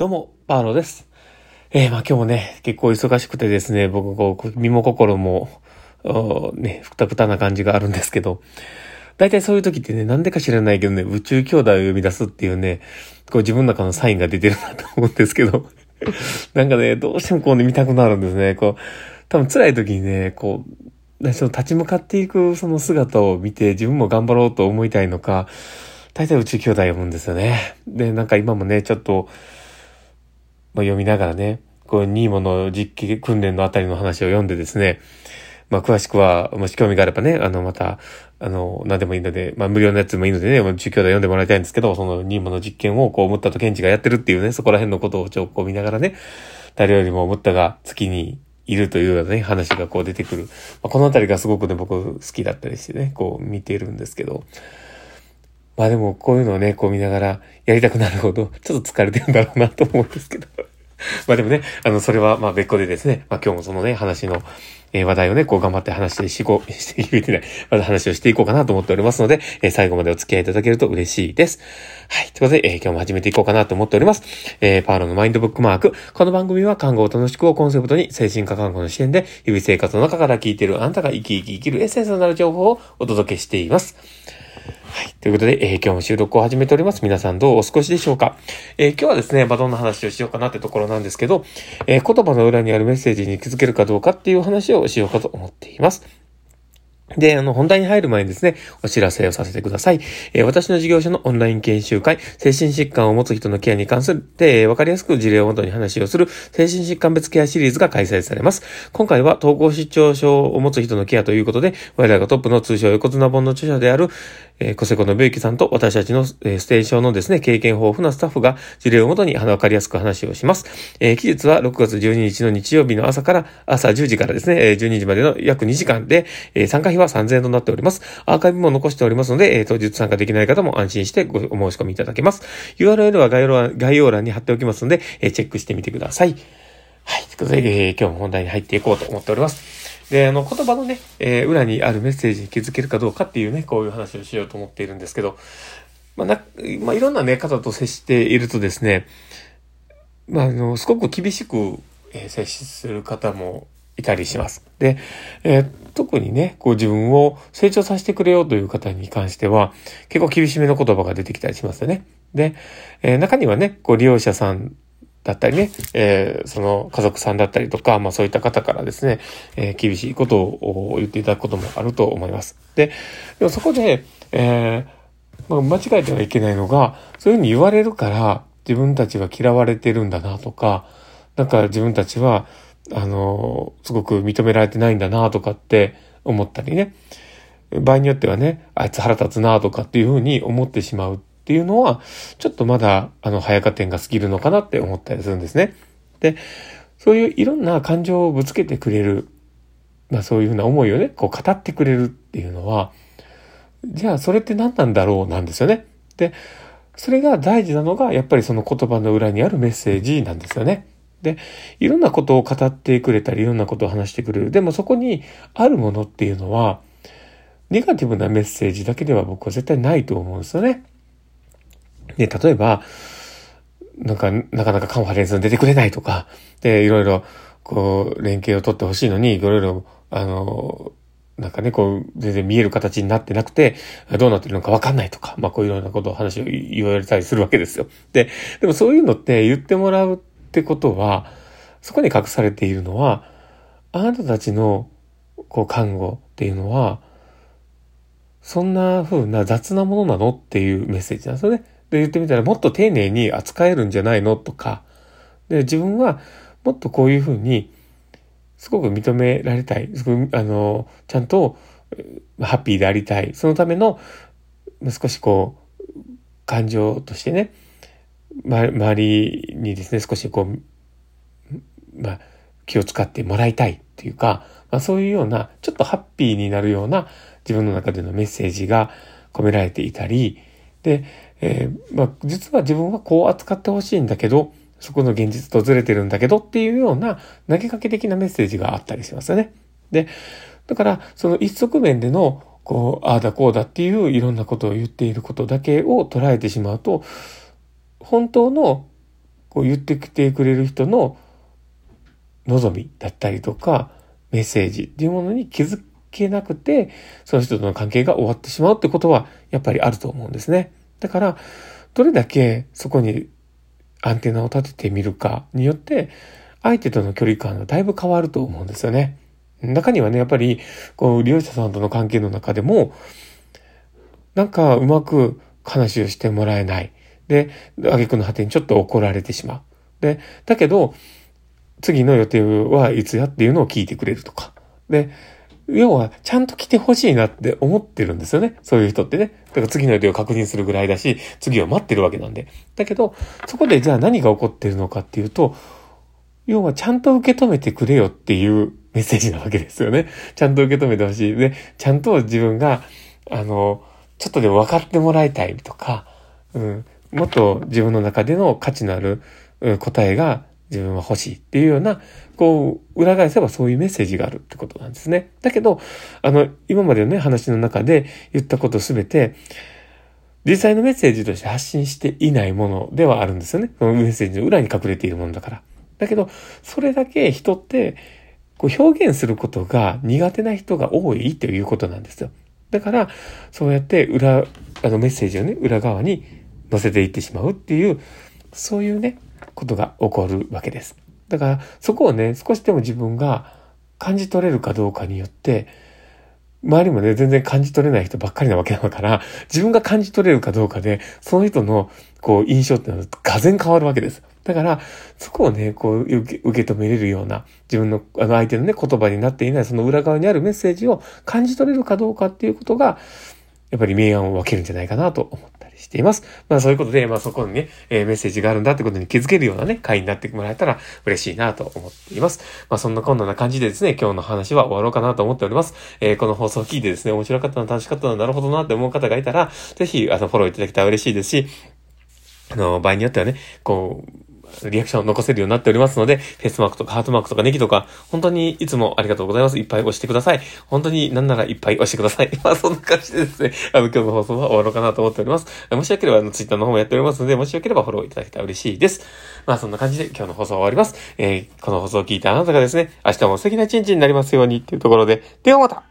どうも、パーロです。えー、まあ今日もね、結構忙しくてですね、僕こう、身も心も、ね、ふたふたな感じがあるんですけど、大体そういう時ってね、なんでか知らないけどね、宇宙兄弟を呼び出すっていうね、こう自分の中のサインが出てるなと思うんですけど、なんかね、どうしてもこうね、見たくなるんですね。こう、多分辛い時にね、こう、その立ち向かっていくその姿を見て自分も頑張ろうと思いたいのか、大体宇宙兄弟読むんですよね。で、なんか今もね、ちょっと、まあ、読みながらね、こう、ニーモの実機訓練のあたりの話を読んでですね、まあ、詳しくは、もし興味があればね、あの、また、あの、何でもいいので、まあ、無料のやつもいいのでね、中京で読んでもらいたいんですけど、その、ニーモの実験を、こう、ムッタとケンチがやってるっていうね、そこら辺のことをちょっとこう見ながらね、誰よりもムッタが月にいるというようなね、話がこう出てくる。まあ、このあたりがすごくね、僕好きだったりしてね、こう見ているんですけど、まあでもこういうのをね、こう見ながらやりたくなるほど、ちょっと疲れてるんだろうなと思うんですけど。まあでもね、あの、それはまあ別個でですね、まあ今日もそのね、話の、えー、話題をね、こう頑張って話してしこう、していけない、まだ話をしていこうかなと思っておりますので、えー、最後までお付き合いいただけると嬉しいです。はい。ということで、えー、今日も始めていこうかなと思っております。えー、パーロのマインドブックマーク。この番組は看護を楽しくをコンセプトに、精神科看護の視点で、日々生活の中から聞いているあなたが生き生き生きるエッセンスのなる情報をお届けしています。ということで、えー、今日も収録を始めております。皆さんどうお過ごしでしょうか？えー、今日はですね、まあ、どんな話をしようかなってところなんですけど、えー、言葉の裏にあるメッセージに気づけるかどうかっていう話をしようかと思っています。で、あの、本題に入る前にですね、お知らせをさせてください。えー、私の事業所のオンライン研修会、精神疾患を持つ人のケアに関する、で、わかりやすく事例をもとに話をする、精神疾患別ケアシリーズが開催されます。今回は、統合失調症を持つ人のケアということで、我らがトップの通称横綱本の著者である、えー、コセコのブユさんと私たちの、えー、ステーションのですね、経験豊富なスタッフが事例をもとにわかりやすく話をします。えー、期日は6月12日の日曜日の朝から、朝10時からですね、え、12時までの約2時間で、えー、参加費は3000円となっております。アーカイブも残しておりますので、えー、当日参加できない方も安心してごお申し込みいただけます。URL は概要欄概要欄に貼っておきますので、えー、チェックしてみてください。はい。ということで、えー、今日も本題に入っていこうと思っております。で、あの、言葉のね、えー、裏にあるメッセージに気づけるかどうかっていうね、こういう話をしようと思っているんですけど、まあ、な、まあ、いろんなね、方と接しているとですね、まあ、あの、すごく厳しく、えー、接する方もいたりします。で、えー、特にね、こう自分を成長させてくれようという方に関しては、結構厳しめの言葉が出てきたりしますよね。で、えー、中にはね、こう利用者さんだったりね、えー、その家族さんだったりとか、まあそういった方からですね、えー、厳しいことを言っていただくこともあると思います。で、でもそこで、えー、まあ、間違えてはいけないのが、そういうふうに言われるから自分たちは嫌われてるんだなとか、なんか自分たちは、あの、すごく認められてないんだなとかって思ったりね。場合によってはね、あいつ腹立つなとかっていうふうに思ってしまうっていうのは、ちょっとまだ、あの、早加点が過ぎるのかなって思ったりするんですね。で、そういういろんな感情をぶつけてくれる、まあそういうふうな思いをね、こう語ってくれるっていうのは、じゃあそれって何なんだろうなんですよね。で、それが大事なのが、やっぱりその言葉の裏にあるメッセージなんですよね。で、いろんなことを語ってくれたり、いろんなことを話してくれる。でもそこにあるものっていうのは、ネガティブなメッセージだけでは僕は絶対ないと思うんですよね。で、例えば、なんか、なかなかカンファレンスに出てくれないとか、で、いろいろ、こう、連携を取ってほしいのに、いろいろ、あの、なんかね、こう、全然見える形になってなくて、どうなってるのかわかんないとか、まあこういうようなことを話を言われたりするわけですよ。で、でもそういうのって言ってもらうってことは、そこに隠されているのは、あなたたちの、こう、看護っていうのは、そんな風な雑なものなのっていうメッセージなんですよね。で言ってみたらもっと丁寧に扱えるんじゃないのとか、で、自分はもっとこういうふうに、すごく認められたい。あの、ちゃんと、ハッピーでありたい。そのための、少しこう、感情としてね、ま、周りにですね、少しこう、ま、気を使ってもらいたいっていうか、まあ、そういうような、ちょっとハッピーになるような自分の中でのメッセージが込められていたり、で、えー、まあ、実は自分はこう扱ってほしいんだけど、そこの現実とずれてるんだけどっていうような投げかけ的なメッセージがあったりしますよね。で、だから、その一側面での、こう、ああだこうだっていういろんなことを言っていることだけを捉えてしまうと、本当のこう言ってきてくれる人の望みだったりとか、メッセージっていうものに気づけなくて、その人との関係が終わってしまうってことは、やっぱりあると思うんですね。だから、どれだけそこにアンテナを立ててみるかによって、相手との距離感がだいぶ変わると思うんですよね。中にはね、やっぱり、こう、利用者さんとの関係の中でも、なんかうまく話をしてもらえない。で、挙句の果てにちょっと怒られてしまう。で、だけど、次の予定はいつやっていうのを聞いてくれるとか。で、要は、ちゃんと来てほしいなって思ってるんですよね。そういう人ってね。だから次の予定を確認するぐらいだし、次を待ってるわけなんで。だけど、そこでじゃあ何が起こってるのかっていうと、要はちゃんと受け止めてくれよっていうメッセージなわけですよね。ちゃんと受け止めてほしい。で、ちゃんと自分が、あの、ちょっとでも分かってもらいたいとか、うん、もっと自分の中での価値のある答えが自分は欲しいっていうような、こう、裏返せばそういうメッセージがあるってことなんですね。だけど、あの、今までのね、話の中で言ったことすべて、実際のメッセージとして発信していないものではあるんですよね。そのメッセージの裏に隠れているものだから。だけど、それだけ人って、こう表現することが苦手な人が多いということなんですよ。だから、そうやって裏、あのメッセージをね、裏側に載せていってしまうっていう、そういうね、ことが起こるわけです。だから、そこをね、少しでも自分が感じ取れるかどうかによって、周りもね、全然感じ取れない人ばっかりなわけだから、自分が感じ取れるかどうかで、その人の、こう、印象ってのは、がぜ変わるわけです。だから、そこをね、こう、受け受け止めれるような、自分の、あの、相手のね、言葉になっていない、その裏側にあるメッセージを感じ取れるかどうかっていうことが、やっぱり明暗を分けるんじゃないかなと思ったりしています。まあそういうことで、まあそこにね、えー、メッセージがあるんだってことに気づけるようなね、回になってもらえたら嬉しいなと思っています。まあそんなこんな感じでですね、今日の話は終わろうかなと思っております。えー、この放送を聞いてですね、面白かったな、楽しかったな、なるほどなって思う方がいたら、ぜひ、あの、フォローいただけたら嬉しいですし、あの、場合によってはね、こう、リアクションを残せるようになっておりますので、フェイスマークとかハートマークとかネギとか、本当にいつもありがとうございます。いっぱい押してください。本当になんならいっぱい押してください。まあそんな感じでですね、あの今日の放送は終わろうかなと思っております。もしよければあのツイッターの方もやっておりますので、もしよければフォローいただけたら嬉しいです。まあそんな感じで今日の放送は終わります。えー、この放送を聞いたあなたがですね、明日も素敵な一日になりますようにっていうところで、ではまた